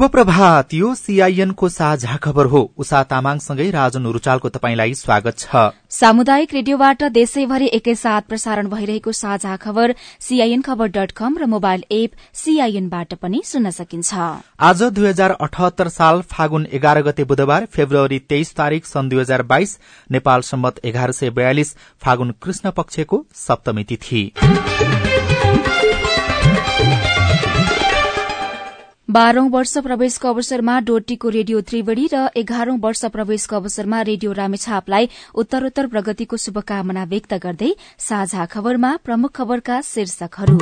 शुभ प्रभात यो सीआईएनको साझा खबर हो। उषा तामाङसँगै राजन रुचालको तपाईँलाई स्वागत छ। सामुदायिक रेडियोबाट देशैभरि एकैसाथ प्रसारण भइरहेको साझा खबर सीआईएन खबर डट कम र मोबाइल एप सीआईएनबाट पनि सुन्न सकिन्छ। आज दुई हजार अठहत्तर साल फागुन एघार गते बुधबार फेब्रुअरी तेइस तारीक सन् दुई हजार बाइस नेपाल सम्मत एघार सय बयालिस फागुन कृष्ण पक्षको सप्तमी तिथि। बाह्रौं वर्ष प्रवेशको अवसरमा डोटीको रेडियो त्रिवेणी र एघारौं वर्ष प्रवेशको अवसरमा रेडियो रामेछापलाई उत्तरोत्तर प्रगतिको शुभकामना व्यक्त गर्दै साझा खबरमा प्रमुख खबरका शीर्षकहरू।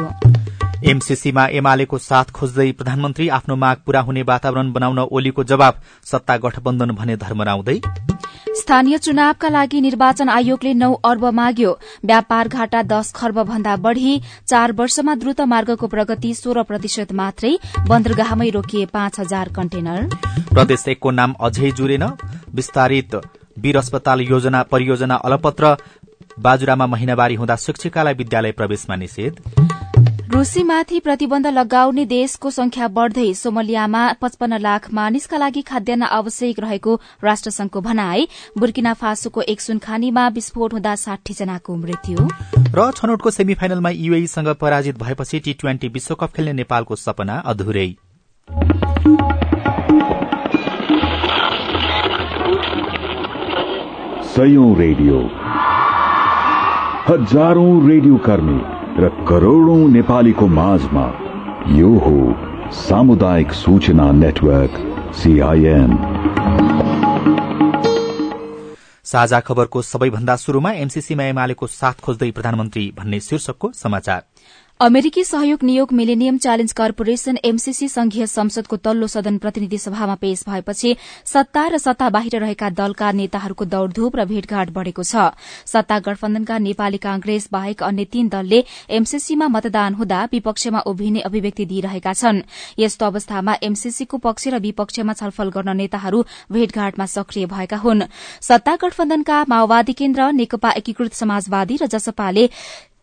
एमसीसीमा एमालेको साथ खोज्दै प्रधानमन्त्री आफ्नो माग पूरा हुने वातावरण बनाउन ओलीको जवाब सत्ता गठबन्धन भने धर्मराउँदै। स्थानीय चुनावका लागि निर्वाचन आयोगले नौ अर्ब माग्यो। व्यापार घाटा दश खर्ब भन्दा बढ़ी चार वर्षमा द्रुत मार्गको प्रगति सोह्र प्रतिशत मात्रै बन्दरगाहमै रोकिए पाँच हजार कन्टेनर। प्रदेश एकको नाम अझै जुरेन। विस्तारित वीर अस्पताल योजना परियोजना अलपत्र। बाजुरामा महिनावारी हुँदा शिक्षिकालाई विद्यालय प्रवेशमा निषेध। रूसीमाथि प्रतिबन्ध लगाउने देशको संख्या बढ़दै सोमलियामा पचपन्न लाख मानिसका लागि खाद्यान्न आवश्यक रहेको राष्ट्रसंघको भनाई। बुर्किना फासोको एक सुनखानीमा विस्फोट हुँदा साठी जनाको मृत्यु। र छनौटको सेमी फाइनलमा युएईसँग पराजित भएपछि टी ट्वेन्टी विश्वकप खेल्ने नेपालको सपना अधुरै। रेडियो। हजारौं रेडियो कर्मी। र करोड़ौं नेपालीको माझमा यो हो सामुदायिक सूचना नेटवर्क सीआईएन साझा खबरको सबैभन्दा शुरूमा एमसीसीमा एमालेको साथ खोज्दै प्रधानमन्त्री भन्ने शीर्षकको समाचार। अमेरिकी सहयोग नियोग मिलेनियम च्यालेन्ज कर्पोरेशन एमसीसी संघीय संसदको तल्लो सदन प्रतिनिधि सभामा पेश भएपछि सत्ता र सत्ता बाहिर रहेका दलका नेताहरूको दौड़धूप र भेटघाट बढ़ेको छ। सत्ता गठबन्धनका नेपाली कांग्रेस बाहेक अन्य तीन दलले एमसीसीमा मतदान हुँदा विपक्षमा उभिने अभिव्यक्ति दिइरहेका छन्। यस्तो अवस्थामा एमसीसीको पक्ष र विपक्षमा छलफल गर्न नेताहरू भेटघाटमा सक्रिय भएका हुन्। सत्ता गठबन्धनका माओवादी केन्द्र नेकपा एकीकृत समाजवादी र जसपाले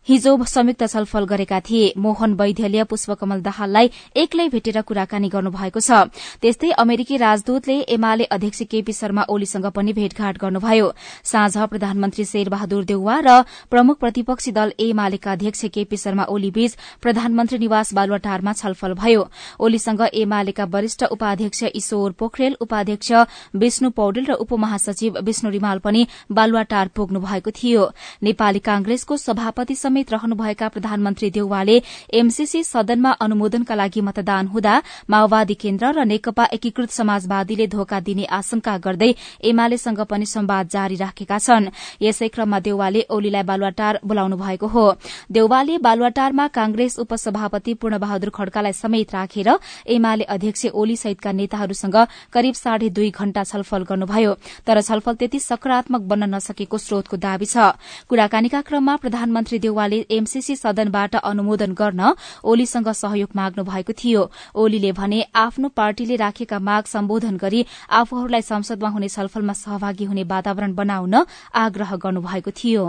हिजो संयुक्त छलफल गरेका थिए। मोहन वैद्यले पुष्पकमल दाहाललाई एक्लै भेटेर कुराकानी गर्नुभएको छ। त्यस्तै अमेरिकी राजदूतले एमाले अध्यक्ष केपी शर्मा ओलीसँग पनि भेटघाट गर्नुभयो। साँझ प्रधानमन्त्री शेरबहादुर देउवा र प्रमुख प्रतिपक्षी दल एमालेका अध्यक्ष केपी शर्मा ओली बीच प्रधानमन्त्री निवास बालुवाटारमा छलफल भयो। ओलीसँग एमालेका वरिष्ठ उपाध्यक्ष ईश्वर पोखरेल उपाध्यक्ष विष्णु पौडेल र उपमहासचिव विष्णु रिमाल पनि बालुवाटार पुग्नु भएको थियो। नेपाली कांग्रेसको सभापति समेत रहनुभएका प्रधानमन्त्री देउवाले एमसीसी सदनमा अनुमोदनका लागि मतदान हुँदा माओवादी केन्द्र र नेकपा एकीकृत समाजवादीले धोका दिने आशंका गर्दै एमालेसँग पनि संवाद जारी राखेका छन्। यसै क्रममा देउवाले ओलीलाई बालुवाटार बोलाउनु भएको हो। देउवाले बालुवाटारमा कांग्रेस उपसभापति पूर्णबहादुर खड्कालाई समेत राखेर एमाले अध्यक्ष ओली सहितका नेताहरूसँग करिब साढे दुई घण्टा छलफल गर्नुभयो। तर छलफल त्यति सकारात्मक बन्न नसकेको स्रोतको दावी छ। कुराकानीका क्रममा प्रधानमन्त्री देउवाले उहाँले एमसीसी सदनबाट अनुमोदन गर्न ओलीसँग सहयोग माग्नु भएको थियो। ओलीले भने आफ्नो पार्टीले राखेका माग सम्बोधन गरी आफूहरूलाई संसदमा हुने छलफलमा सहभागी हुने वातावरण बनाउन आग्रह गर्नुभएको थियो।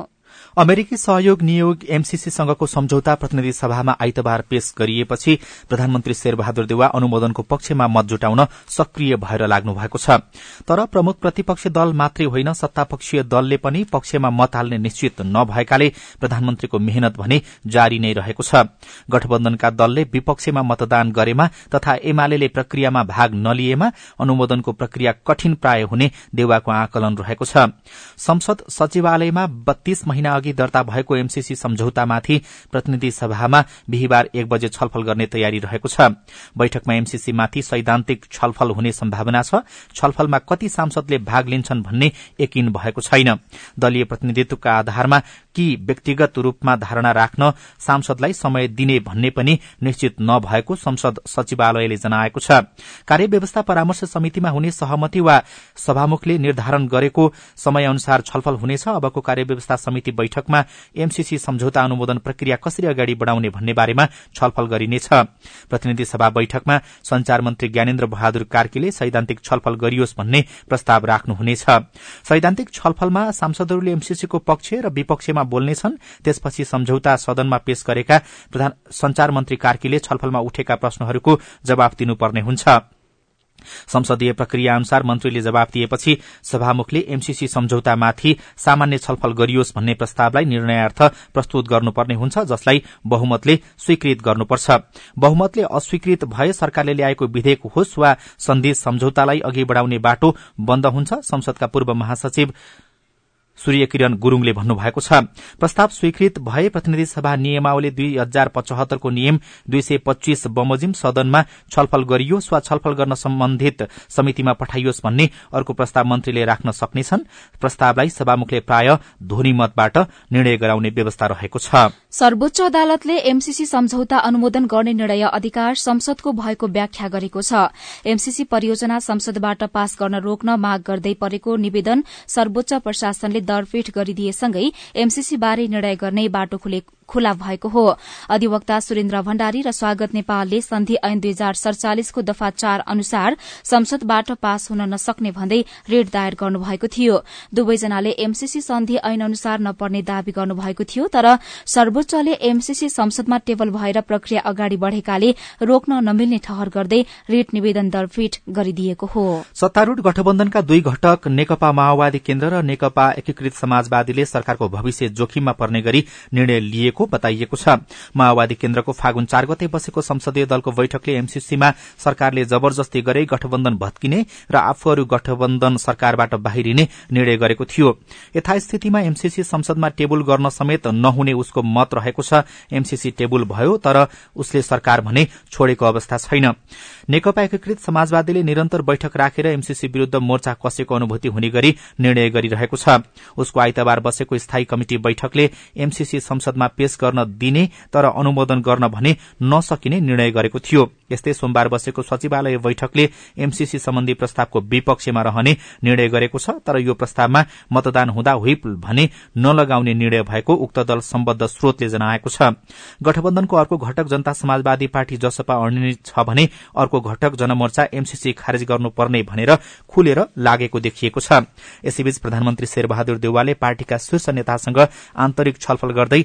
अमेरिकी सहयोग नियोग एमसीसीसँगको सम्झौता प्रतिनिधि सभामा आइतबार पेश गरिएपछि प्रधानमन्त्री शेरबहादुर देवा अनुमोदनको पक्षमा मत जुटाउन सक्रिय भएर लाग्नु भएको छ। तर प्रमुख प्रतिपक्षी दल मात्रै होइन सत्तापक्षीय दलले पनि पक्षमा मत हाल्ने निश्चित नभएकाले प्रधानमन्त्रीको मेहनत भने जारी नै रहेको छ। गठबन्धनका दलले विपक्षमा मतदान गरेमा तथा एमाले प्रक्रियामा भाग नलिएमा अनुमोदनको प्रक्रिया कठिन प्राय हुने देवाको आकलन रहेको छ। संसद सचिवालयमा बत्तीस महिना अघि दर्ता भएको एमसीसी सम्झौतामाथि प्रतिनिधि सभामा बिहिबार एक बजे छलफल गर्ने तयारी रहेको छ। बैठकमा एमसीसीमाथि सैद्धान्तिक छलफल हुने सम्भावना छ। छलफलमा कति सांसदले भाग लिन्छन् भन्ने यकिन भएको छैन। दलीय प्रतिनिधित्वका आधारमा कि व्यक्तिगत रूपमा धारणा राख्न सांसदलाई समय दिने भन्ने पनि निश्चित नभएको संसद सचिवालयले जनाएको छ। कार्यव्यवस्था परामर्श समितिमा हुने सहमति वा सभामुखले निर्धारण गरेको समय अनुसार छलफल हुनेछ। अबको कार्यव्यवस्था समिति बैठकमा एमसीसी सम्झौता अनुमोदन प्रक्रिया कसरी अगाडि बढ़ाउने भन्ने बारेमा छलफल गरिनेछ। प्रतिनिधि सभा बैठकमा संचार मन्त्री ज्ञानेन्द्र बहादुर कार्कीले सैद्धान्तिक छलफल गरियोस् भन्ने प्रस्ताव राख्नुहुनेछ। सैद्धान्तिक छलफलमा सांसदहरूले एमसीसीको पक्ष र विपक्षमा बोल्नेछन् त्यसपछि सम्झौता सदनमा पेश गरेका संचार मन्त्री कार्कीले छलफलमा उठेका प्रश्नहरूको जवाब दिनुपर्ने हुन्छ। संसदीय प्रक्रिया अनुसार मन्त्रीले जवाब दिएपछि सभामुखले एमसीसी सम्झौतामाथि सामान्य छलफल गरियोस् भन्ने प्रस्तावलाई निर्णयार्थ प्रस्तुत गर्नुपर्ने हुन्छ जसलाई बहुमतले स्वीकृत गर्नुपर्छ। बहुमतले अस्वीकृत भए सरकारले ल्याएको विधेयक होस् वा सन्धि सम्झौतालाई अघि बढ़ाउने बाटो बन्द हुन्छ। संसदका पूर्व महासचिव सूर्य किरण गुरूङले भन्नुभएको छ। प्रस्ताव स्वीकृत भए प्रतिनिधि सभा नियमावली दुई हजार पचहत्तरको नियम दुई सय पच्चीस बमोजिम सदनमा छलफल गरियोस् वा छलफल गर्न सम्बन्धित समितिमा पठाइयोस् भन्ने अर्को प्रस्ताव मन्त्रीले राख्न सक्नेछन्। प्रस्तावलाई सभामुखले प्राय ध्वनि मतबाट निर्णय गराउने व्यवस्था रहेको छ। सर्वोच्च अदालतले एमसीसी सम्झौता अनुमोदन गर्ने निर्णय अधिकार संसदको भएको व्याख्या गरेको छ। एमसीसी परियोजना संसदबाट पास गर्न रोक्न माग गर्दै परेको निवेदन सर्वोच्च प्रशासनले दरपेट गरिदिएसँगै एमसीसी बारे निर्णय गर्ने बाटो खुला भएको हो। अधिवक्ता सुरेन्द्र भण्डारी र स्वागत नेपालले सन्धि ऐन दुई हजार सड़चालिसको दफा चार अनुसार संसदबाट पास हुन नसक्ने भन्दै रेड दायर गर्नुभएको थियो। दुवैजनाले एमसीसी सन्धि ऐन अनुसार नपर्ने दावी गर्नुभएको थियो तर सर्वोच्चले एमसीसी संसदमा टेबल भएर प्रक्रिया अगाडि बढ़ेकाले रोक्न नमिल्ने ठहर गर्दै रेड निवेदन दरपीठ गरिदिएको हो। सत्तारूढ़ गठबन्धनका दुई घटक नेकपा माओवादी केन्द्र र नेकपा एकीकृत समाजवादीले सरकारको भविष्य जोखिममा पर्ने गरी निर्णय लिएको गरिएको बताइएको छ। माओवादी केन्द्रको फागुन चार गते बसेको संसदीय दलको बैठकले एमसीसीमा सरकारले जबरजस्ती गरे गठबन्धन भत्किने र आफूहरू गठबन्धन सरकारबाट बाहिरिने निर्णय गरेको थियो। यथास्थितिमा एमसीसी संसदमा टेबुल गर्न समेत नहुने उसको मत रहेको छ। एमसीसी टेबुल भयो तर उसले सरकार भने छोडेको अवस्था छैन। नेकपा एकीकृत समाजवादीले निरन्तर बैठक राखेर एमसीसी विरूद्ध मोर्चा कसेको अनुभूति हुने गरी निर्णय गरिरहेको छ। उसको आइतबार बसेको स्थायी कमिटि बैठकले एमसीसी संसदमा पेश गर्न दिने तर अनुमोदन गर्न भने नसकिने निर्णय गरेको थियो। यस्तै सोमबार बसेको सचिवालय बैठकले एमसीसी सम्बन्धी प्रस्तावको विपक्षमा रहने निर्णय गरेको छ तर यो प्रस्तावमा मतदान हुँदा व्हिप भने नलगाउने निर्णय भएको उक्त दल सम्बद्ध स्रोतले जनाएको छ। गठबन्धनको अर्को घटक जनता समाजवादी पार्टी जसपा अड्ने छ भने अर्को घटक जनमोर्चा एमसीसी खारेज गर्नुपर्ने भनेर खुलेर लागेको देखिएको छ। यसैबीच प्रधानमन्त्री शेरबहादुर देउवाले पार्टीका शीर्ष नेतासँग आन्तरिक छलफल गर्दै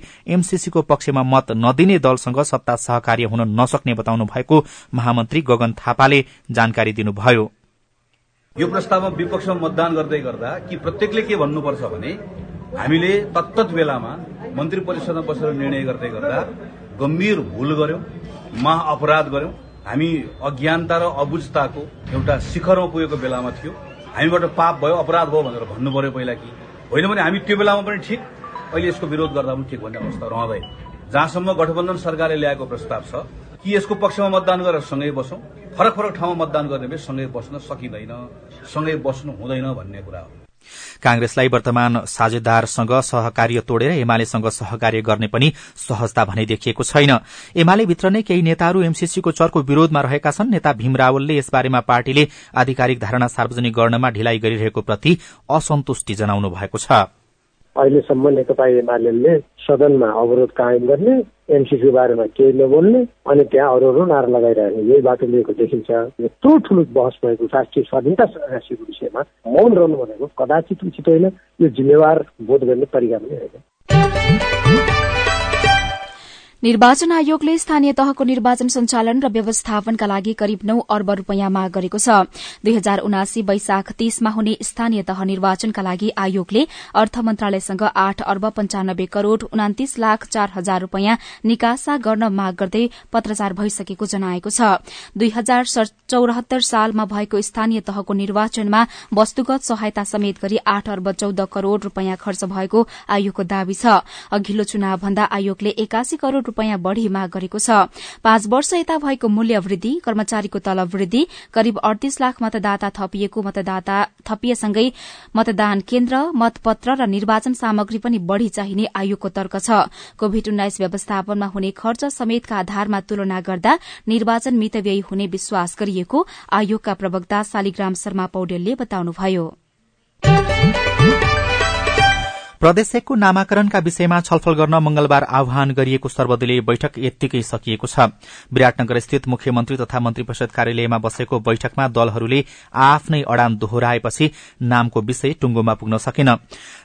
एमसीसीको पक्षमा मत नदिने दलसँग सत्ता सहकार्य हुन नसक्ने बताउनु भएको महामन्त्री गगन थापाले जानकारी दिनुभयो। यो प्रस्तावमा विपक्षमा मतदान गर्दै गर्दा कि प्रत्येकले के भन्नुपर्छ भने हामीले तत्त बेलामा मन्त्री परिषदमा बसेर निर्णय गर्दै गर्दा गम्भीर भूल गर्यौं महाअपराध गर्यौं। हामी अज्ञानता र अबुझताको एउटा शिखरमा पुगेको बेलामा थियो। हामीबाट पाप भयो अपराध भयो भनेर भन्नु पर्यो पहिला कि। होइन भने हामी त्यो बेलामा पनि ठिक अहिले यसको विरोध गर्दा पनि ठिक भन्ने अवस्था रहँदैन। जहाँसम्म गठबन्धन सरकारले ल्याएको प्रस्ताव छ कि यसको पक्षमा मतदान गरेर सँगै बसौँ फरक फरक ठाउँमा मतदान गर्ने सँगै बस्न सकिँदैन सँगै बस्नु हुँदैन भन्ने कुरा हो। कांग्रेसलाई वर्तमान साझेदारसँग सहकार्य तोडेर एमालेसँग सहकार्य गर्ने पनि सहजता भने देखिएको छैन। एमाले भित्र नै केही नेताहरू एमसीसीको चर्को विरोधमा रहेका छन्। नेता भीम रावलले यसबारेमा पार्टीले आधिकारिक धारणा सार्वजनिक गर्नमा ढिलाइ गरिरहेको प्रति असन्तुष्टि जनाउनु भएको छ। अहिलेसम्म नेकपा एमाले सदनमा अवरोध कायम गर्ने एमसिसी बारेमा केही नबोल्ने अनि त्यहाँ अरू अरू नारा लगाइरहने। यही बाटो लिएको देखिन्छ। यत्रो ठुलो बहस भएको राष्ट्रिय स्वाधीनता राशिको विषयमा मौन रहनु भनेको कदाचित उचित होइन। यो जिम्मेवार बोध गर्ने तरिका पनि होइन। निर्वाचन आयोगले स्थानीय तहको निर्वाचन सञ्चालन र व्यवस्थापनका लागि करिब नौ अर्ब रूपियाँ माग गरेको छ। दुई हजार उनासी वैशाख तीसमा हुने स्थानीय तह निर्वाचनका लागि आयोगले अर्थ मन्त्रालयसँग आठ अर्ब पञ्चानब्बे करोड़ उनातिस लाख चार हजार रूपियाँ निकासा गर्न माग गर्दै पत्रचार भइसकेको जनाएको छ। दुई हजार चौरात्तर सालमा भएको स्थानीय तहको निर्वाचनमा वस्तुगत सहायता समेत गरी आठ अर्ब चौध करोड़ रूपियाँ खर्च भएको आयोगको दावी छ। अघिल्लो चुनाव भन्दा आयोगले एकासी करोड़ रूपियाँ बढ़ी माग गरेको छ। पाँच वर्ष यता भएको मूल्य वृद्धि कर्मचारीको तलब वृद्धि करिब अडतीस लाख मतदाता थपिएको मतदाता थपिएसँगै मतदान केन्द्र मतपत्र र निर्वाचन सामग्री पनि बढ़ी चाहिने आयोगको तर्क छ। कोविड उन्नाइस व्यवस्थापनमा हुने खर्च समेतका आधारमा तुलना गर्दा निर्वाचन मितव्ययी हुने विश्वास गरिएको आयोगका प्रवक्ता शालिग्राम शर्मा पौडेलले बताउनुभयो। प्रदेश एकको नामाकरणका विषयमा छलफल गर्न मंगलबार आह्वान गरिएको सर्वदलीय बैठक यत्तिकै सकिएको छ। विराटनगर स्थित मुख्यमन्त्री तथा मन्त्री परिषद कार्यालयमा बसेको बैठकमा दलहरूले आफ्नै अडान दोहोऱ्याएपछि नामको विषय टुंगोमा पुग्न सकेन।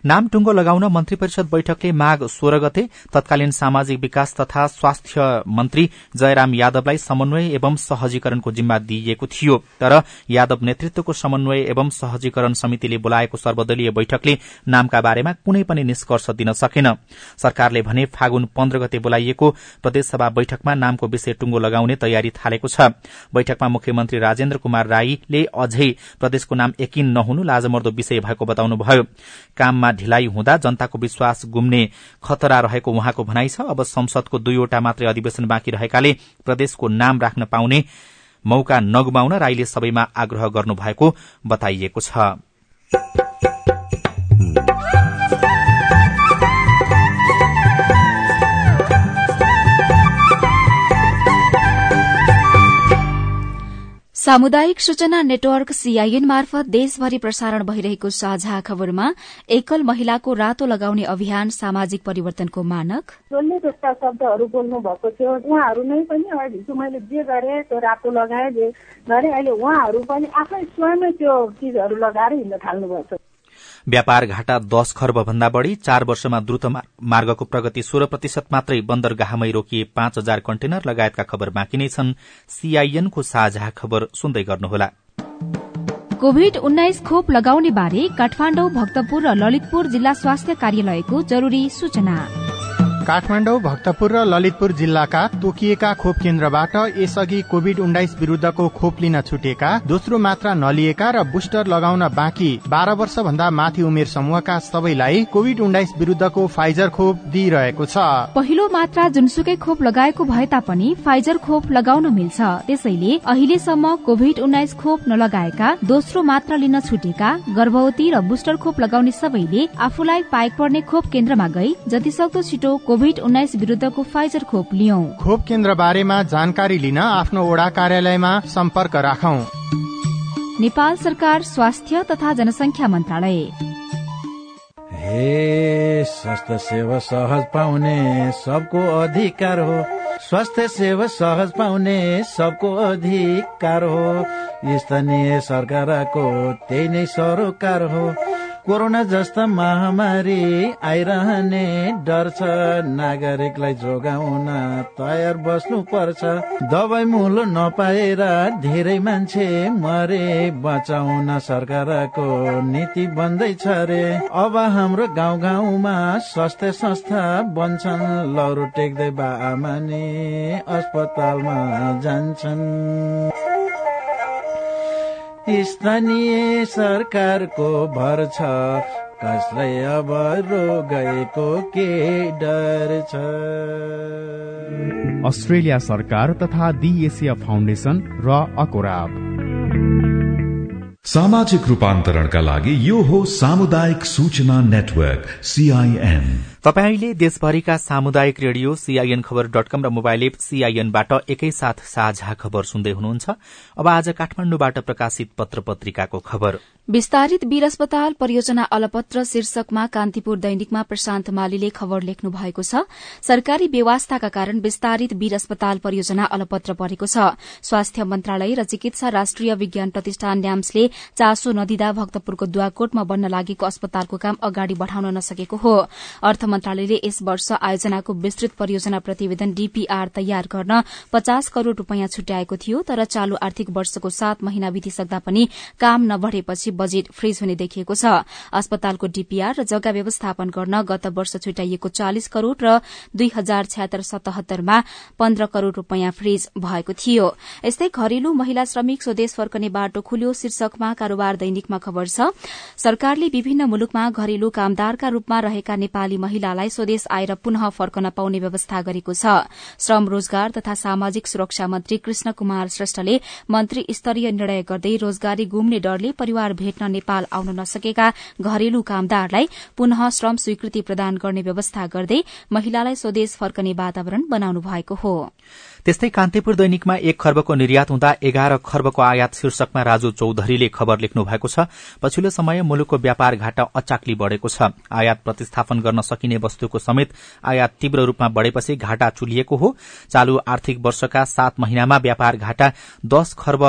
नाम टुंगो लगाउन मन्त्री परिषद बैठकले माघ सोह्र गते तत्कालीन सामाजिक विकास तथा स्वास्थ्य मन्त्री जयराम यादवलाई समन्वय एवं सहजीकरणको जिम्मा दिइएको थियो। तर यादव नेतृत्वको समन्वय एवं सहजीकरण समितिले बोलाएको सर्वदलीय बैठकले नामका बारेमा कुनै पनि निष्कर्ष दिन सकेन। सरकारले भने फागुन पन्ध्र गते बोलाइएको प्रदेशसभा बैठकमा नामको विषय टुंगो लगाउने तयारी थालेको छ। बैठकमा मुख्यमन्त्री राजेन्द्र कुमार राईले अझै प्रदेशको नाम एकिन नहुनु लाजमर्दो विषय भएको बताउनुभयो। काममा ढिलाइ हुँदा जनताको विश्वास गुम्ने खतरा रहेको उहाँको भनाइ छ। अब संसदको दुईवटा मात्रै अधिवेशन बाँकी रहेकाले प्रदेशको नाम राख्न पाउने मौका नगुमाउन राईले सबैमा आग्रह गर्नुभएको बताइएको छ। सामुदायिक सूचना नेटवर्क सीआईएन मार्फत देशभरि प्रसारण भइरहेको साझा खबरमा एकल महिलाको रातो लगाउने अभियान सामाजिक परिवर्तनको मानक। जसले त्यस्ता शब्दहरू बोल्नु भएको थियो उहाँहरू नै पनि हिजो मैले जे गरेँ त्यो रातो लगाएँ जे गरेँ अहिले उहाँहरू पनि आफै स्वयं त्यो चिजहरू लगाएर हिँड्न थाल्नुभएको छ। व्यापार घाटा दश खर्ब भन्दा बढ़ी चार वर्षमा द्रुत मार्गको प्रगति सोह्र प्रतिशत मात्रै बन्दरगाहमै रोकिए पाँच हजार कन्टेनर लगायतका खबर बाँकी नै छन्। सीआईएनको साझा खबर सुन्दै गर्नुहोला। कोविड उन्नाइस खोप लगाउने बारे काठमाडौँ भक्तपुर र ललितपुर जिल्ला स्वास्थ्य कार्यालयको जरूरी सूचना। काठमाडौँ भक्तपुर र ललितपुर जिल्लाका तोकिएका खोप केन्द्रबाट यसअघि कोविड उन्नाइस विरूद्धको खोप लिन छुटेका दोस्रो मात्रा नलिएका र बुस्टर लगाउन बाँकी बाह्र वर्ष भन्दा माथि उमेर समूहका सबैलाई कोविड उन्नाइस विरूद्धको फाइजर खोप दिइरहेको छ। पहिलो मात्रा जुनसुकै खोप लगाएको भए तापनि फाइजर खोप लगाउन मिल्छ। त्यसैले अहिलेसम्म कोविड उन्नाइस खोप नलगाएका दोस्रो मात्रा लिन छुटेका गर्भवती र बुस्टर खोप लगाउने सबैले आफूलाई पाएक पर्ने खोप केन्द्रमा गई जतिसक्दो छिटो कोविड उन्नाइस विरूद्धको फाइजर खोप लियौं। खोप केन्द्र बारेमा जानकारी लिन आफ्नो ओडा कार्यालयमा सम्पर्क राखौ। नेपाल सरकार स्वास्थ्य तथा जनसंख्या मन्त्रालय। हे स्वास्थ्य सेवा सहज पाउने सबको अधिकार हो। स्वास्थ्य सेवा सहज पाउने सबको अधिकार हो। स्थानीय सरकारको त्यही नै सरोकार हो। कोरोना जस्ता महामारी आइरहने डर छ नागरिकलाई जोगाउन तयार बस्नु पर्छ दबाई मुलो नपाएर धेरै मान्छे मरे। बचाउन सरकारको नीति बन्दैछ रे। अब हाम्रो गाउँ गाउँमा स्वास्थ्य संस्था बन्छन्। लौरो टेक्दै बा आमानी अस्पतालमा जान्छन्। स्थानीय सरकारको भर छ। कसलाई अब रोगएको के डर छ? अस्ट्रेलिया सरकार तथा दि एसिया फाउन्डेसन र अकोराब। सामाजिक रूपान्तरणका लागि यो हो सामुदायिक सूचना नेटवर्क सीआईएन तपाईँले देशभरिका सामुदायिक रेडियो सीआईएन खबर डट कम र मोबाइल एप सीआईएनबाट एकैसाथ साझा खबर सुन्दै हुनुहुन्छ। अब आज काठमाण्डुबाट प्रकाशित पत्र पत्रिकाको खबर। विस्तारित वीर अस्पताल परियोजना अलपत्र शीर्षकमा कान्तिपुर दैनिकमा प्रशान्त मालीले खबर लेख्नु भएको छ। सरकारी व्यवस्थाका कारण विस्तारित वीर अस्पताल परियोजना अलपत्र परेको छ। स्वास्थ्य मन्त्रालय र चिकित्सा राष्ट्रिय विज्ञान प्रतिष्ठान न्याम्सले चासो नदिँदा भक्तपुरको दुवाकोटमा बन्न लागेको अस्पतालको काम अगाडि बढ़ाउन नसकेको हो। अर्थ मन्त्रालयले यस वर्ष आयोजनाको विस्तृत परियोजना प्रतिवेदन डीपीआर तयार गर्न पचास करोड़ रूपियाँ छुट्याएको थियो तर चालू आर्थिक वर्षको सात महिना बितिसक्दा पनि काम नबढ़ेपछि बजेट फ्रिज हुने देखिएको छ। अस्पतालको डीपीआर र जग्गा व्यवस्थापन गर्न गत वर्ष छुट्याइएको चालिस करोड़ र दुई हजार छ्यात्तर सतहत्तरमा पन्ध्र करोड़ रूपियाँ फ्रिज भएको थियो। यस्तै घरेलु महिला श्रमिक स्वदेश फर्कने बाटो खुल्यो शीर्षकमा कारोबार दैनिकमा खबर छ। सरकारले विभिन्न मुलुकमा घरेलु कामदारका रूपमा रहेका नेपाली महिलालाई स्वदेश आएर पुनः फर्कन पाउने व्यवस्था गरेको छ। श्रम रोजगार तथा सामाजिक सुरक्षा मन्त्री कृष्ण कुमार श्रेष्ठले मन्त्री स्तरीय निर्णय गर्दै रोजगारी गुम्ने डरले परिवार भेट्न नेपाल आउन नसकेका घरेलु कामदारलाई पुनः श्रम स्वीकृति प्रदान गर्ने व्यवस्था गर्दै महिलालाई स्वदेश फर्कने वातावरण बनाउनु भएको हो। त्यस्तै कान्तिपुर दैनिकमा एक खर्बको निर्यात हुँदा एघार खर्बको आयात शीर्षकमा राजु चौधरीले खबर लेख्नु भएको छ। पछिल्लो समय मुलुकको व्यापार घाटा अचाक्ली बढ़ेको छ। आयात प्रतिस्थापन गर्न सकिने वस्तुको समेत आयात तीव्र रूपमा बढ़ेपछि घाटा चुलिएको हो। चालू आर्थिक वर्षका सात महिनामा व्यापार घाटा दश खर्ब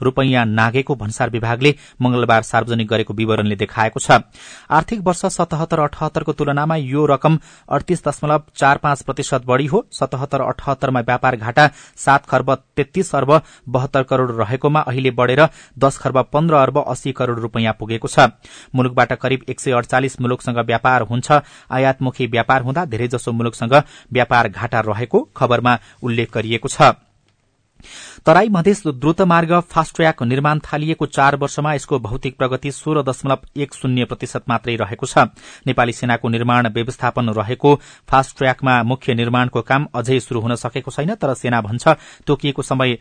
रूपियाँ नागेको भन्सार विभागले मंगलबार सार्वजनिक गरेको विवरणले देखाएको छ। आर्थिक वर्ष सतहत्तर अठहत्तरको तुलनामा यो रकम अडतीस दशमलव चार पाँच प्रतिशत बढ़ी हो। सतहत्तर अठहत्तरमा व्यापार घाटा सात खर्ब तेत्तीस अर्ब बहत्तर करोड़ रहेकोमा अहिले बढ़ेर दश खर्ब पन्ध्र अर्ब अस्सी करोड़ रूपियाँ पुगेको छ। मुलुकबाट करिब एक सय अडचालिस मुलुकसँग व्यापार हुन्छ। आयातमुखी व्यापार हुँदा धेरैजसो मुलुकसँग व्यापार घाटा रहेको खबरमा उल्लेख गरिएको छ। तराई मधेस द्रुत मार्ग फास्ट ट्र्याक निर्माण थालिएको चार वर्षमा यसको भौतिक प्रगति सोह्र दशमलव एक शून्य प्रतिशत मात्रै रहेको छ। नेपाली सेनाको निर्माण व्यवस्थापन रहेको फास्ट ट्र्याकमा मुख्य निर्माणको काम अझै शुरू हुन सकेको छैन तर सेना भन्छ तोकिएको समय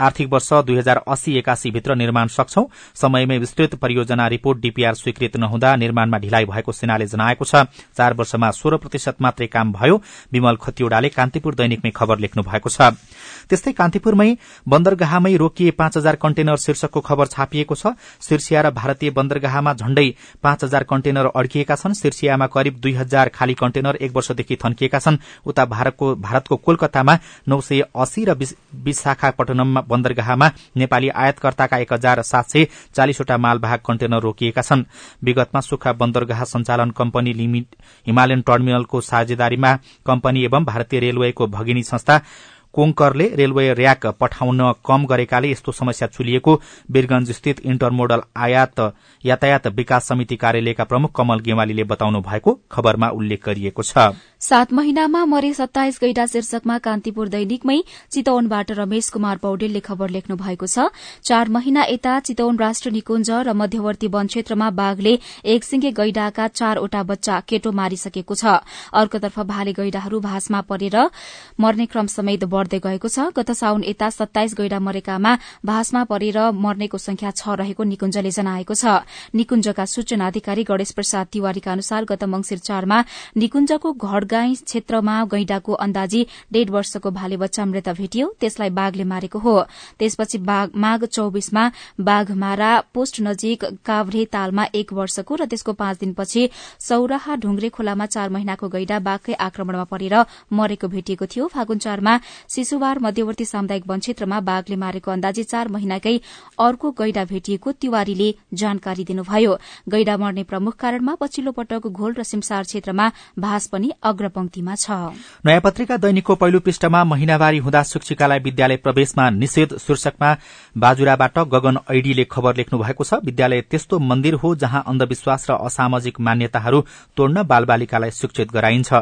आर्थिक वर्ष दुई हजार अस्सी एकासी भित्र निर्माण सक्छौ। समयमै विस्तृत परियोजना रिपोर्ट डीपीआर स्वीकृत नहुँदा निर्माणमा ढिलाइ भएको सेनाले जनाएको छ। चार वर्षमा सोह्र प्रतिशत मात्रै काम भयो। विमल खतिवड़ाले कान्तिपुर दैनिकमै खबर लेख्नु भएको छ। त्यस्तै कान्तिपुरमै बन्दरगाहमै रोकिए पाँच हजार कन्टेनर शीर्षकको खबर छापिएको छ। शीर्षिया र भारतीय बन्दरगाहमा झण्डै पाँच हजार कन्टेनर अड्किएका छन्। शीर्षियामा करिब दुई हजार खाली कन्टेनर एक वर्षदेखि थन्किएका छन्। उता भारतको कोलकातामा नौ सय अस्सी र विशाखापट्टनम बन्दरगाहमा नेपाली आयातकर्ताका एक हजार सात सय चालिसवटा मालवाहक कन्टेनर रोकिएका छन्। विगतमा सुक्खा बन्दरगाह सञ्चालन कम्पनी हिमालयन टर्मिनलको साझेदारीमा कम्पनी एवं भारतीय रेलवेको भगिनी संस्था कोंकरले रेलवे र्याक पठाउन कम गरेकाले यस्तो समस्या चुलिएको वीरगंज स्थित इन्टरमोडल आयात यातायात विकास समिति कार्यालयका प्रमुख कमल गेवालीले बताउनु भएको खबरमा उल्लेख गरिएको छ। सात महिनामा मरे सत्ताइस गैडा शीर्षकमा कान्तिपुर दैनिकमै चितवनबाट रमेश कुमार पौडेलले खबर लेख्नु भएको छ। चार महिना यता चितवन राष्ट्र निकुञ्ज र मध्यवर्ती वन क्षेत्रमा बाघले एकसिंगे गैडाका चारवटा बच्चा केटो मारिसकेको छ। अर्कोतर्फ भाले गैडाहरू भाषमा परेर मर्ने क्रम समेत बढ़दै गएको छ। गत साउन यता सत्ताइस गैडा मरेकामा भाषमा परेर मर्नेको संख्या छ रहेको निकुञ्जले जनाएको छ। निकुञ्जका सूचना अधिकारी गणेश प्रसाद तिवारीका अनुसार गत मंगिर चारमा निकुञ्जको घड़गाई क्षेत्रमा गैडाको अन्दाजी डेढ़ वर्षको भाले बच्चा मृत भेटियो। त्यसलाई बाघले मारेको हो। त्यसपछि माघ चौविसमा बाघमारा पोस्ट नजिक काभ्रे तालमा एक वर्षको र त्यसको पाँच दिनपछि सौराहा ढुङ्ग्रे खोलामा चार महिनाको गैडा बाघकै आक्रमणमा परेर मरेको भेटिएको थियो। फागुन चारमा शिशुवार मध्यवर्ती सामुदायिक वन क्षेत्रमा बाघले मारेको अन्दाजी चार महिनाकै अर्को गैडा भेटिएको तिवारीले जानकारी दिनुभयो। गैडा मर्ने प्रमुख कारणमा पछिल्लो पटक घोल र सिमसार क्षेत्रमा भास पनि अग्रपंक्तिमा छ। नयाँ पत्रिका दैनिकको पहिलो पृष्ठमा महिनावारी हुँदा शिक्षिकालाई विद्यालय प्रवेशमा निषेध शीर्षकमा बाजुराबाट गगन ऐडीले खबर लेख्नु भएको छ। विद्यालय त्यस्तो मन्दिर हो जहाँ अन्धविश्वास र असामाजिक मान्यताहरू तोड्न बालबालिकालाई शिक्षित गराइन्छ।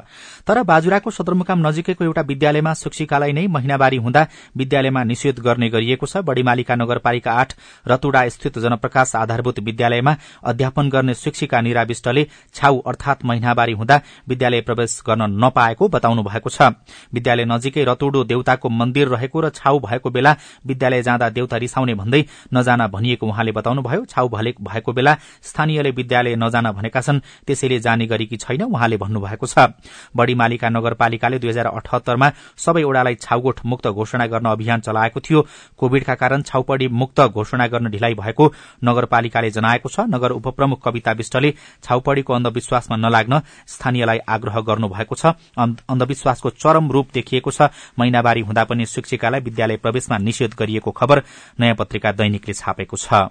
तर बाजुराको सदरमुकाम नजिकैको एउटा विद्यालयमा शिक्षिकालाई नै महिनावारी हुँदा विद्यालयमा निषेध गर्ने गरिएको छ। बड़ीमालिका नगरपालिका आठ रतुडा स्थित जनप्रकाश आधारभूत विद्यालयमा अध्यापन गर्ने शिक्षिका निरा विष्टले छाउ अर्थात महिनावारी हुँदा विद्यालय प्रवेश गर्न नपाएको बताउनु भएको छ। विद्यालय नजिकै रतुडो देउताको मन्दिर रहेको र छाउ भएको बेला विद्यालय जाँदा देउता रिसाउने भन्दै नजान भनिएको उहाँले बताउनुभयो। छाउ भएको बेला स्थानीयले विद्यालय नजान भनेका छन् त्यसैले जाने गरेकी छैन उहाँले भन्नुभएको छ। बड़ीमालिका नगरपालिकाले दुई हजार अठहत्तरमा सबै ओड़ालाई छाउगोठ मुक्त घोषणा गर्न अभियान चलाएको थियो। कोविडका कारण छाउपड़ी मुक्त घोषणा गर्न ढिलाइ भएको नगरपालिकाले जनाएको छ। नगर उपप्रमुख कविता विष्टले छाउपड़ीको अन्धविश्वासमा नलाग्न स्थानीयलाई आग्रह गर्नुभएको छ। अन्धविश्वासको चरम रूप देखिएको छ। महिनावारी हुँदा पनि शिक्षिकालाई विद्यालय प्रवेशमा निषेध गरिएको खबर नयाँ पत्रिका दैनिकले छापेको छ।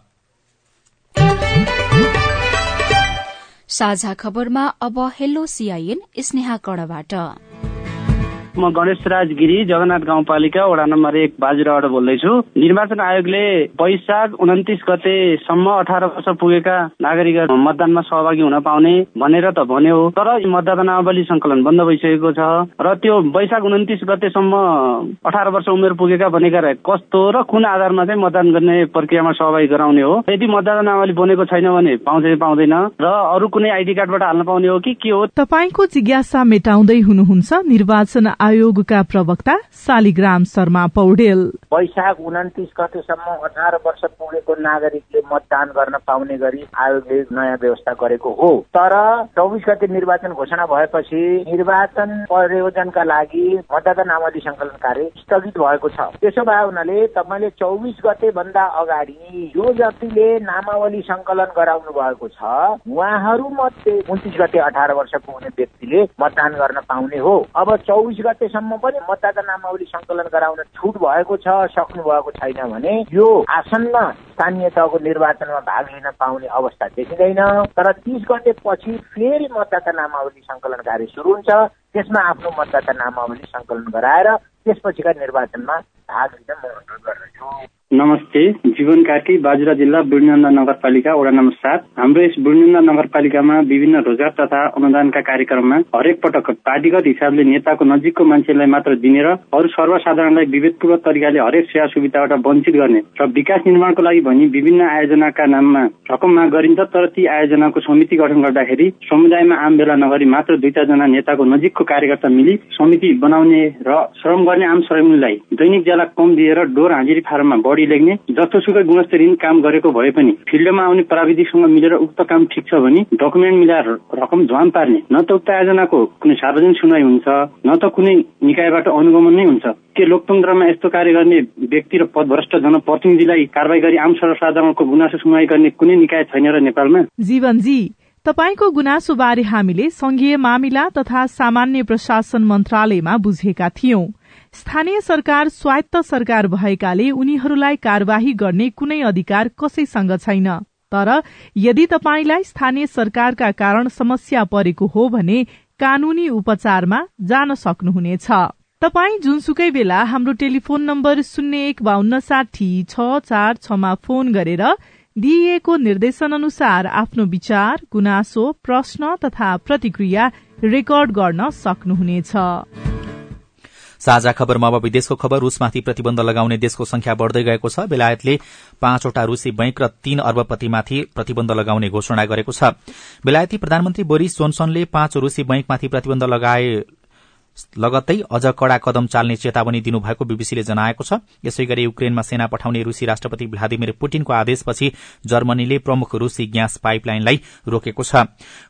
साझा खबरमा अब हेलो सीआईएन स्नेहा कड़बाट। म गणेश राज गिरी जगन्नाथ गाउँपालिका वडा नम्बर एक बाजुराबाट बोल्दैछु। निर्वाचन आयोगले वैशाख उन्तिस गतेसम्म अठार वर्ष पुगेका नागरिक मतदानमा सहभागी हुन पाउने भनेर त भन्यो। तर मतदातावली संकलन बन्द भइसकेको छ र त्यो वैशाख उन्तिस गतेसम्म अठार वर्ष उमेर पुगेका भनेका कस्तो र कुन आधारमा चाहिँ मतदान गर्ने प्रक्रियामा सहभागी गराउने हो? यदि मतदातावली बनेको छैन भने पाउँछ पाउँदैन? र अरू कुनै आइडी कार्डबाट हाल्न पाउने हो कि के हो? तपाईँको जिज्ञासा मेटाउँदै हुनुहुन्छ। निर्वाचन आयोगका प्रवक्ता शालिग्राम शर्मा पौडेल। वैशाख उन्तिस गतेसम्म अठार वर्ष पुगेको नागरिकले मतदान गर्न पाउने गरी आयोगले नयाँ व्यवस्था गरेको हो। तर चौबिस गते निर्वाचन घोषणा भएपछि निर्वाचन प्रयोजनका लागि मतदाता नामावली संकलन कार्य स्थगित भएको छ। त्यसो भए हुनाले तपाईँले चौबिस गते भन्दा अगाडि जो जतिले नामावली संकलन गराउनु भएको छ उहाँहरू मध्ये उन्तिस गते अठार वर्ष पुग्ने व्यक्तिले मतदान गर्न पाउने हो। अब चौबिस गतेसम्म पनि मतदाता नामावली संकलन गराउन छुट भएको छ सक्नु भएको छैन भने यो आसन्न स्थानीय तहको निर्वाचनमा भाग लिन पाउने अवस्था देखिँदैन। तर तिस गते पछि फेरि मतदाता नामावली संकलन कार्य सुरु हुन्छ। त्यसमा आफ्नो मतदाता नामावली संकलन गराएर त्यसपछिका निर्वाचनमा भाग लिन म अनुरोध गर्दछु। नमस्ते जीवन कार्की बाजुरा जिल्ला बुढिनन्दा नगरपालिका वडा नम्बर सात। हाम्रो यस बुढिनन्दा नगरपालिकामा विभिन्न रोजगार तथा अनुदानका कार्यक्रममा हरेक पटक पार्टीगत हिसाबले नेताको नजिकको मान्छेलाई मात्र दिने र अरू सर्वसाधारणलाई विवेकपूर्ण तरिकाले हरेक सेवा सुविधाबाट वञ्चित गर्ने र विकास निर्माणको लागि भनी विभिन्न आयोजनाका नाममा रकम माग गरिन्छ तर ती आयोजनाको समिति गठन गर्दाखेरि समुदायमा आम बेला नगरी मात्र दुई चारजना नेताको नजिकको कार्यकर्ता मिली समिति बनाउने र श्रम गर्ने आम श्रमिकलाई दैनिक ज्याला कम दिएर डोर हाजिरी फारममा बढी लेख्ने जस्तोसुकै गुणस्तरहीन काम गरेको भए पनि फिल्डमा आउने प्राविधिकसँग मिलेर उक्त काम ठिक छ भने डकुमेन्ट मिलाएर रकम झ्वाम पार्ने। न त उक्त आयोजनाको कुनै सार्वजनिक सुनवाई हुन्छ न त कुनै निकायबाट अनुगमन नै हुन्छ। के लोकतन्त्रमा यस्तो कार्य गर्ने व्यक्ति र पदभ्रष्ट जनप्रतिनिधिलाई कारवाही गरी आम सर्वसाधारणको गुनासो सुनवाई गर्ने कुनै निकाय छैन र नेपालमा? जीवनजी तपाईँको गुनासो बारे हामीले संघीय मामिला तथा सामान्य प्रशासन मन्त्रालयमा बुझेका थियौं। स्थानीय सरकार स्वायत्त सरकार भएकाले उनीहरूलाई कार्यवाही गर्ने कुनै अधिकार कसैसँग छैन। तर यदि तपाईँलाई स्थानीय सरकारका कारण समस्या परेको हो भने कानूनी उपचारमा जान सक्नुहुनेछ। तपाई जुनसुकै बेला हाम्रो टेलिफोन नम्बर शून्य एक बान्न साठी छ चार छमा फोन गरेर दिइएको निर्देशन अनुसार आफ्नो विचार गुनासो प्रश्न तथा प्रतिक्रिया रेकर्ड गर्न सक्नुहुनेछ। साझा खबरमा अब विदेशको खबर रूसमाथि प्रतिबन्ध लगाउने देशको संख्या बढ़दै गएको छ। बेलायतले पाँचवटा रूसी बैंक र तीन अर्बपतिमाथि प्रतिबन्ध लगाउने घोषणा गरेको छ। बेलायती प्रधानमन्त्री बोरिस जोन्सनले पाँच रूसी बैंकमाथि प्रतिबन्ध लगाए लगत्तै अझ कड़ा कदम चाल्ने चेतावनी दिनुभएको बीबीसीले जनाएको छ। यसै गरी युक्रेनमा सेना पठाउने रूसी राष्ट्रपति भ्लादिमिर पुटिनको आदेशपछि जर्मनीले प्रमुख रूसी ग्यास पाइपलाइनलाई रोकेको छ।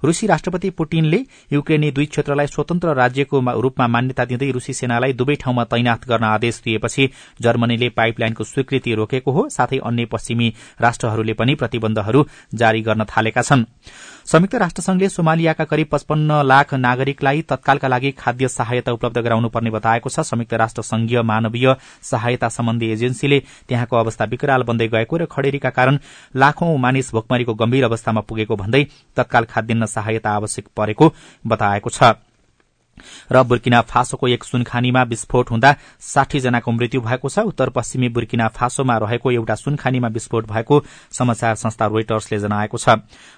रूसी राष्ट्रपति पुटिनले युक्रेनी दुई क्षेत्रलाई स्वतन्त्र राज्यको रूपमा मान्यता दिँदै रूसी सेनालाई दुवै ठाउँमा तैनात गर्न आदेश दिएपछि जर्मनीले पाइपलाइनको स्वीकृति रोकेको हो। साथै अन्य पश्चिमी राष्ट्रहरूले पनि प्रतिबन्धहरू जारी गर्न थालेका छन्। संयुक्त राष्ट्रसंघले सोमालियाका करिब पचपन्न लाख नागरिकलाई तत्कालका लागि खाद्य सहायता उपलब्ध गराउनुपर्ने बताएको छ। संयुक्त राष्ट्र संघीय मानवीय सहायता सम्बन्धी एजेन्सीले त्यहाँको अवस्था विकराल बन्दै गएको र खडेरीका कारण लाखौं मानिस भोकमरीको गम्भीर अवस्थामा पुगेको भन्दै तत्काल खाद्यान्न सहायता आवश्यक परेको बताएको छ। र बुर्किना फासोको एक सुनखानीमा विस्फोट हुँदा साठी जनाको मृत्यु भएको छ। उत्तर पश्चिमी बुर्किना फासोमा रहेको एउटा सुनखानीमा विस्फोट भएको समाचार संस्था रोइटर्सले जनाएको छ।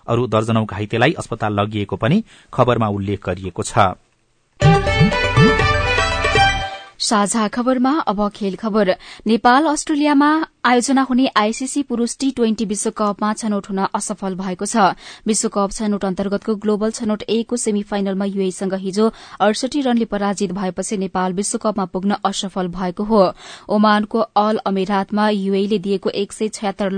अरू दर्जनौ घाइतेलाई अस्पताल लगिएको पनि खबरमा उल्लेख गरिएको छ। साझा खबरमा अब खेल खबर। नेपाल अस्ट्रेलियामा आयोजना हुने आईसीसी पुरूष टी ट्वेन्टी विश्वकपमा छनौट हुन असफल भएको छ। विश्वकप छनौट अन्तर्गतको ग्लोबल छनौट ए को सेमी फाइनलमा युएसँग हिजो अडसठी रनले पराजित भएपछि नेपाल विश्वकपमा पुग्न असफल भएको हो। ओमानको अल अमेरातमा युएले दिएको एक सय छयत्तर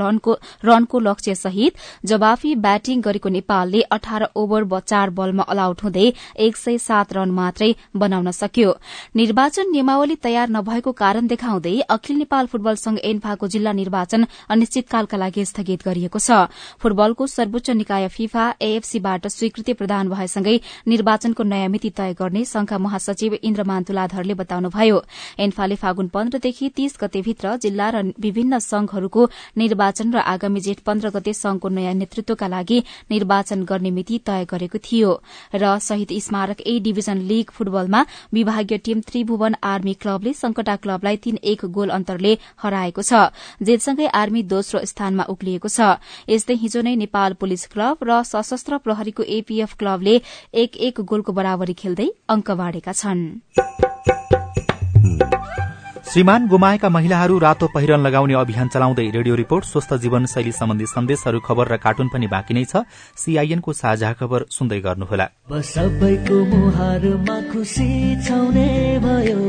रनको लक्ष्य सहित जवाफी ब्याटिङ गरेको नेपालले अठार ओभर चार बलमा अलआउट हुँदै एक सय सात रन मात्रै बनाउन सक्यो। निर्वाचन नियमावली तयार नभएको कारण देखाउँदै अखिल नेपाल फुटबल संघ एन्फाको जिल्ला निर्वाचन अनिश्चितकालका लागि स्थगित गरिएको छ। फुटबलको सर्वोच्च निकाय फिफा एएफसीबाट स्वीकृति प्रदान भएसँगै निर्वाचनको नयाँ मिति तय गर्ने संघका महासचिव इन्द्रमान तुलाधरले बताउनुभयो। एन्फाले फागुन पन्ध्रदेखि तीस गतेभित्र जिल्ला र विभिन्न संघहरूको निर्वाचन र आगामी जेठ पन्ध्र गते संघको नयाँ नेतृत्वका लागि निर्वाचन गर्ने मिति तय गरेको थियो। र शहीद स्मारक ए डिभिजन लीग फुटबलमा विभागीय टीम त्रिभुवन आर्मी क्लबले संकटा क्लबलाई तीन एक गोल अन्तरले हराएको छ। जेलसँगै आर्मी दोस्रो स्थानमा उक्लिएको छ यस्तै हिजो नै नेपाल पुलिस क्लब र सशस्त्र प्रहरीको एपीएफ क्लबले एक एक गोलको बराबरी खेल्दै अंक बाँडेका छन् श्रीमान गुमाएका महिलाहरू रातो पहिरन लगाउने अभियान चलाउँदै रेडियो रिपोर्ट स्वस्थ जीवनशैली सम्बन्धी सन्देशहरू खबर र कार्टुन पनि बाँकी नै छ सीआईएनको साझा खबर सुन्दै गर्नुहोला सबैको मुहारमा खुसी छाउने भयो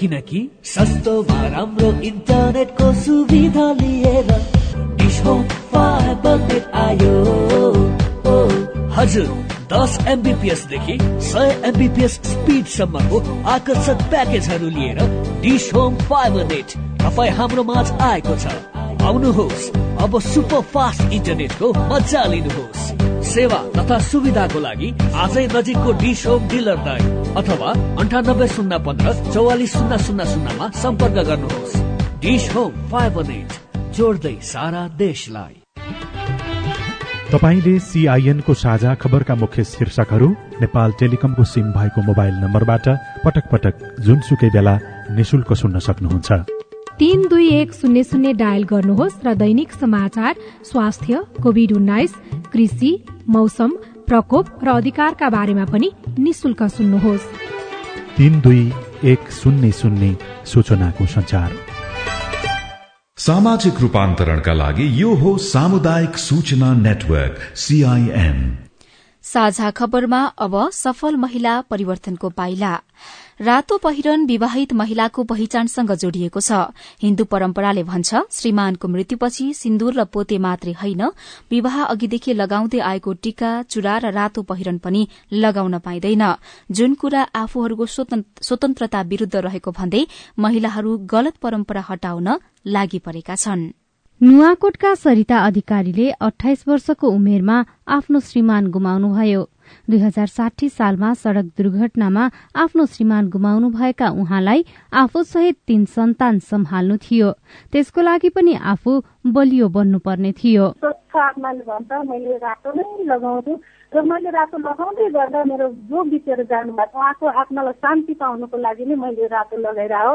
किनकि सस्तोमा राम्रो इन्टरनेटको सुविधा लिएर डिस होम फाइबर आयो। हजुर दस एमबिपिएसदेखि सय एमबिपिएस स्पिडसम्मको आकर्षक प्याकेजहरू लिएर डिस होम फाइबर नेट तपाईँ हाम्रो माझ आएको छ। आउनुहोस् अब सुपर फास्ट इन्टरनेटको मजा लिनुहोस्। सेवा तथा सुविधाको लागि आजै नजिकको डिस होम डिलरलाई अथवा अन्ठानब्बे शून्य पन्ध्र चौवालिस शून्य शून्य शून्यमा सम्पर्क गर्नुहोस्। डिस होम फाइबर नेट जोड्दै सारा देशलाई। तपाईँले सीआईएनको साझा खबरका मुख्य शीर्षकहरू नेपाल टेलिकमको सिम भएको मोबाइल नम्बरबाट पटक पटक जुनसुकै बेला निशुल्क सुन्न सक्नुहुन्छ। तीन दुई एक शून्य शून्य डायल गर्नुहोस् र दैनिक समाचार स्वास्थ्य कोविड उन्नाइस कृषि मौसम प्रकोप र अधिकारका बारेमा पनि निशुल्क सुन्नुहोस्। तीन दुई एक शून्य शून्य सूचनाको संचार सामाजिक रूपान्तरणका लागि यो हो सामुदायिक सूचना नेटवर्क सीआईएन साझा खबरमा अब सफल महिला परिवर्तनको पाइला। रातो पहिरन विवाहित महिलाको पहिचानसँग जोडिएको छ। हिन्दू परम्पराले भन्छ श्रीमानको मृत्युपछि सिन्दूर र पोते मात्रै होइन विवाह अघिदेखि लगाउँदै आएको टीका चुरा र रातो पहिरन पनि लगाउन पाइँदैन। जुन कुरा आफूहरूको स्वतन्त्रता विरूद्ध रहेको भन्दै महिलाहरू गलत परम्परा हटाउन लागि परेका छन्। नुवाकोटका सरिता अधिकारीले अठाइस वर्षको उमेरमा आफ्नो श्रीमान गुमाउनुभयो। दुई हजार साठी सालमा सड़क दुर्घटनामा आफ्नो श्रीमान गुमाउनु भएका उहाँलाई आफूसहित तीन सन्तान सम्हाल्नु थियो। त्यसको लागि पनि आफू बलियो बन्नुपर्ने थियो। र मैले रातो लगाउँदै गर्दा मेरो जो बितेर जानुभएको उहाँको आत्मालाई शान्ति पाउनुको लागि नै मैले रातो लगाएर हो।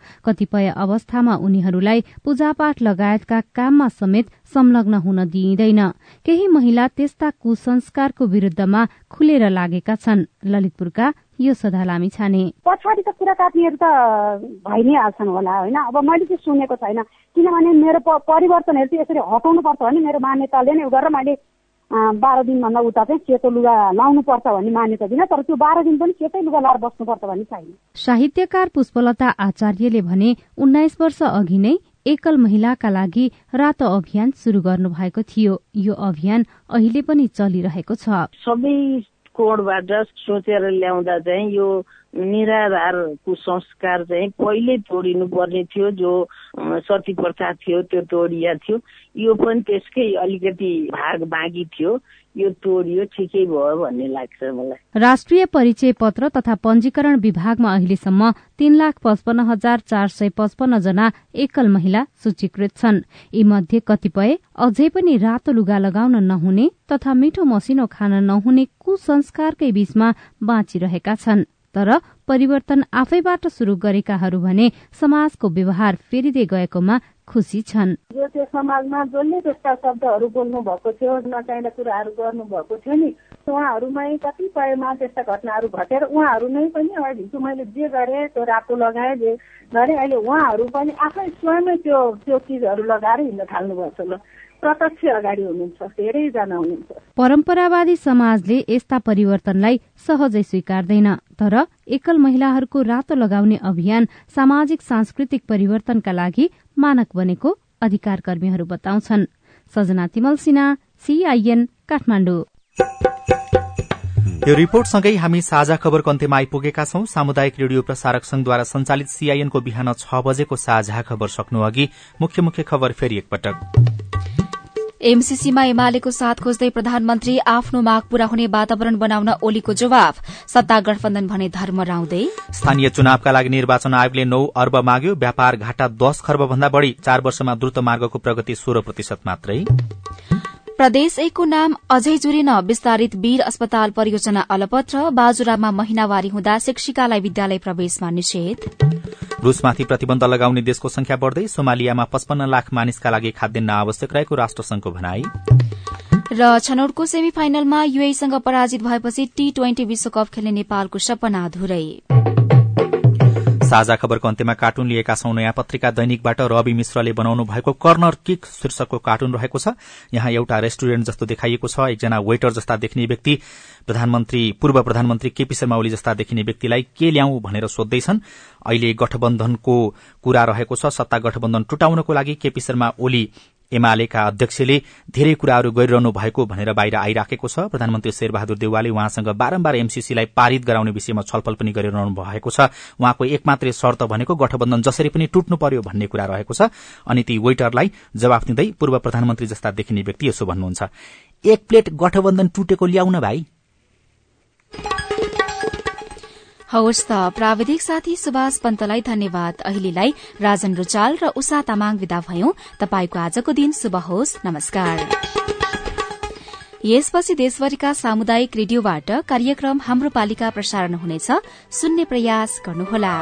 कतिपय अवस्थामा उनीहरूलाई पूजापाठ लगायतका काममा समेत संलग्न हुन दिइँदैन। केही महिला त्यस्ता कुसंस्कारको विरूद्धमा खुलेर लागेका छन्। ललितपुरका यो सदा लामी छाने। पछाडिको कुराकाटीहरू त भइ नै हाल्छन् होला होइन? अब मैले चाहिँ सुनेको छैन। किनभने मेरो परिवर्तनहरू चाहिँ यसरी हटाउनु पर्छ भने मेरो मान्यताले नै गरेर मैले बाह्र दिनभन्दा उता चाहिँ सेतो लुगा लाउनु पर्छ भन्ने मान्यता दिन तर त्यो बाह्र दिन पनि सेतै लुगा लाएर बस्नुपर्छ भन्ने छैन। साहित्यकार पुष्पलता आचार्यले भने उन्नाइस वर्ष अघि नै एकल महिलाका लागि रातो अभियान शुरू गर्नु भएको थियो। यो अभियान अहिले पनि चलिरहेको छ। सबै कोडबाट सोचेर ल्याउँदा चाहिँ यो निराधार कुसंस्कार चाहिँ पहिल्यै तोडिनु पर्ने थियो जो सती प्रथा थियो त्यो तोडिया थियो। यो पनि त्यसकै अलिकति भाग बाँकी थियो। यो तोडियो ठिकै भयो भन्ने लाग्छ मलाई। राष्ट्रिय परिचय पत्र तथा पञ्जीकरण विभागमा अहिलेसम्म तीन लाख पचपन्न हजार चार सय पचपन्न जना एकल महिला सूचीकृत छन्। यी मध्ये कतिपय अझै पनि रातो लुगा लगाउन नहुने तथा मिठो मसिनो खान नहुने कुसंस्कारकै बीचमा बाँचिरहेका छन्। तर परिवर्तन आफैबाट शुरू गरेकाहरू भने समाजको व्यवहार फेरिँदै गएकोमा खुसी छन्। जो त्यो समाजमा जसले त्यस्ता शब्दहरू बोल्नु भएको थियो नचाहिँदा कुराहरू गर्नु भएको थियो नि उहाँहरूमै कतिपयमा त्यस्ता घटनाहरू घटेर उहाँहरू नै पनि अहिले हिजो मैले जे गरेँ त्यो रातो लगाएँ जे गरेँ अहिले उहाँहरू पनि आफै स्वयं त्यो त्यो चिजहरू लगाएर हिँड्न थाल्नुभएको छ प्रत्यक्ष अगाडि हुनुहुन्छ धेरैजना हुनुहुन्छ। परम्परावादी समाजले यस्ता परिवर्तनलाई सहजै स्वीकार्दैन तर एकल महिलाहरूको रातो लगाउने अभियान सामाजिक सांस्कृतिक परिवर्तनका लागि मानक बनेको अधिकार कर्मीहरू बताउँछन्। Sajana Timalsina CIN Kathmandu. यो रिपोर्टसँगै हामी साझा खबरको अन्त्यमा आइपुगेका छौं। सामुदायिक रेडियो प्रसारक संघद्वारा संचालित सीआईएनको बिहान छ बजेको साझा खबर सक्नु अघि मुख्य मुख्य खबर फेरि एकपटक। एमसीसीमा एमालेको साथ खोज्दै प्रधानमन्त्री आफ्नो माग पूरा हुने वातावरण बनाउन ओलीको जवाब सत्ता गठबन्धन भने धर्म राउँदै। स्थानीय चुनावका लागि निर्वाचन आयोगले नौ अर्ब माग्यो व्यापार घाटा दश खर्ब भन्दा बढ़ी। चार वर्षमा द्रुत मार्गको प्रगति सोह्र प्रतिशत मात्रै। प्रदेश एकको नाम अझै जुरिन विस्तारित वीर अस्पताल परियोजना अलपत्र। बाजुरामा महिनावारी हुँदा शिक्षिकालाई विद्यालय प्रवेशमा निषेध। रूसमाथि प्रतिबन्ध लगाउने देशको संख्या बढ़दै सोमालियामा पचपन्न लाख मानिसका लागि खाद्यान्न आवश्यक रहेको राष्ट्रसंघको भनाई। र छनौटको सेमी फाइनलमा युएसँग पराजित भएपछि टी ट्वेन्टी विश्वकप खेल्ने नेपालको सपना अधुरै। साझा खबरको अन्त्यमा कार्टुन लिएका छौं। नयाँ पत्रिका दैनिकबाट रवि मिश्रले बनाउनु भएको कर्नर किक शीर्षकको कार्टुन रहेको छ। यहाँ एउटा रेस्टुरेन्ट जस्तो देखाइएको छ। एकजना वेटर जस्ता देखिने व्यक्ति प्रधानमन्त्री पूर्व प्रधानमन्त्री केपी शर्मा ओली जस्ता देखिने व्यक्तिलाई के ल्याउँ भनेर सोध्दैछन्। अहिले गठबन्धनको कुरा रहेको छ। सत्ता गठबन्धन टुटाउनको लागि केपी शर्मा ओली एमालेका अध्यक्षले धेरै कुराहरू गरिरहनु भएको भनेर बाहिर आइराखेको छ। प्रधानमन्त्री शेरबहादुर देउवाले उहाँसँग बारम्बार एमसीसीलाई पारित गराउने विषयमा छलफल पनि गरिरहनु भएको छ। उहाँको एकमात्रै शर्त भनेको गठबन्धन जसरी पनि टुट्नु पर्यो भन्ने कुरा रहेको छ। अनि ती वेटरलाई जवाफ दिँदै पूर्व प्रधानमन्त्री जस्ता देखिने व्यक्ति यसो भन्नुहुन्छ। एक प्लेट गठबन्धन टुटेको ल्याउन भाइ। हवस् त प्राविधिक साथी सुभाष पन्तलाई धन्यवाद। अहिलेलाई राजन रुचाल र उषा तामाङ विदा भयौं। तपाईँको आजको दिन शुभ होस्। नमस्कार। यसपछि देशभरिका सामुदायिक रेडियोबाट कार्यक्रम हाम्रो पालिका प्रसारण हुनेछ। सुन्ने प्रयास गर्नुहोला।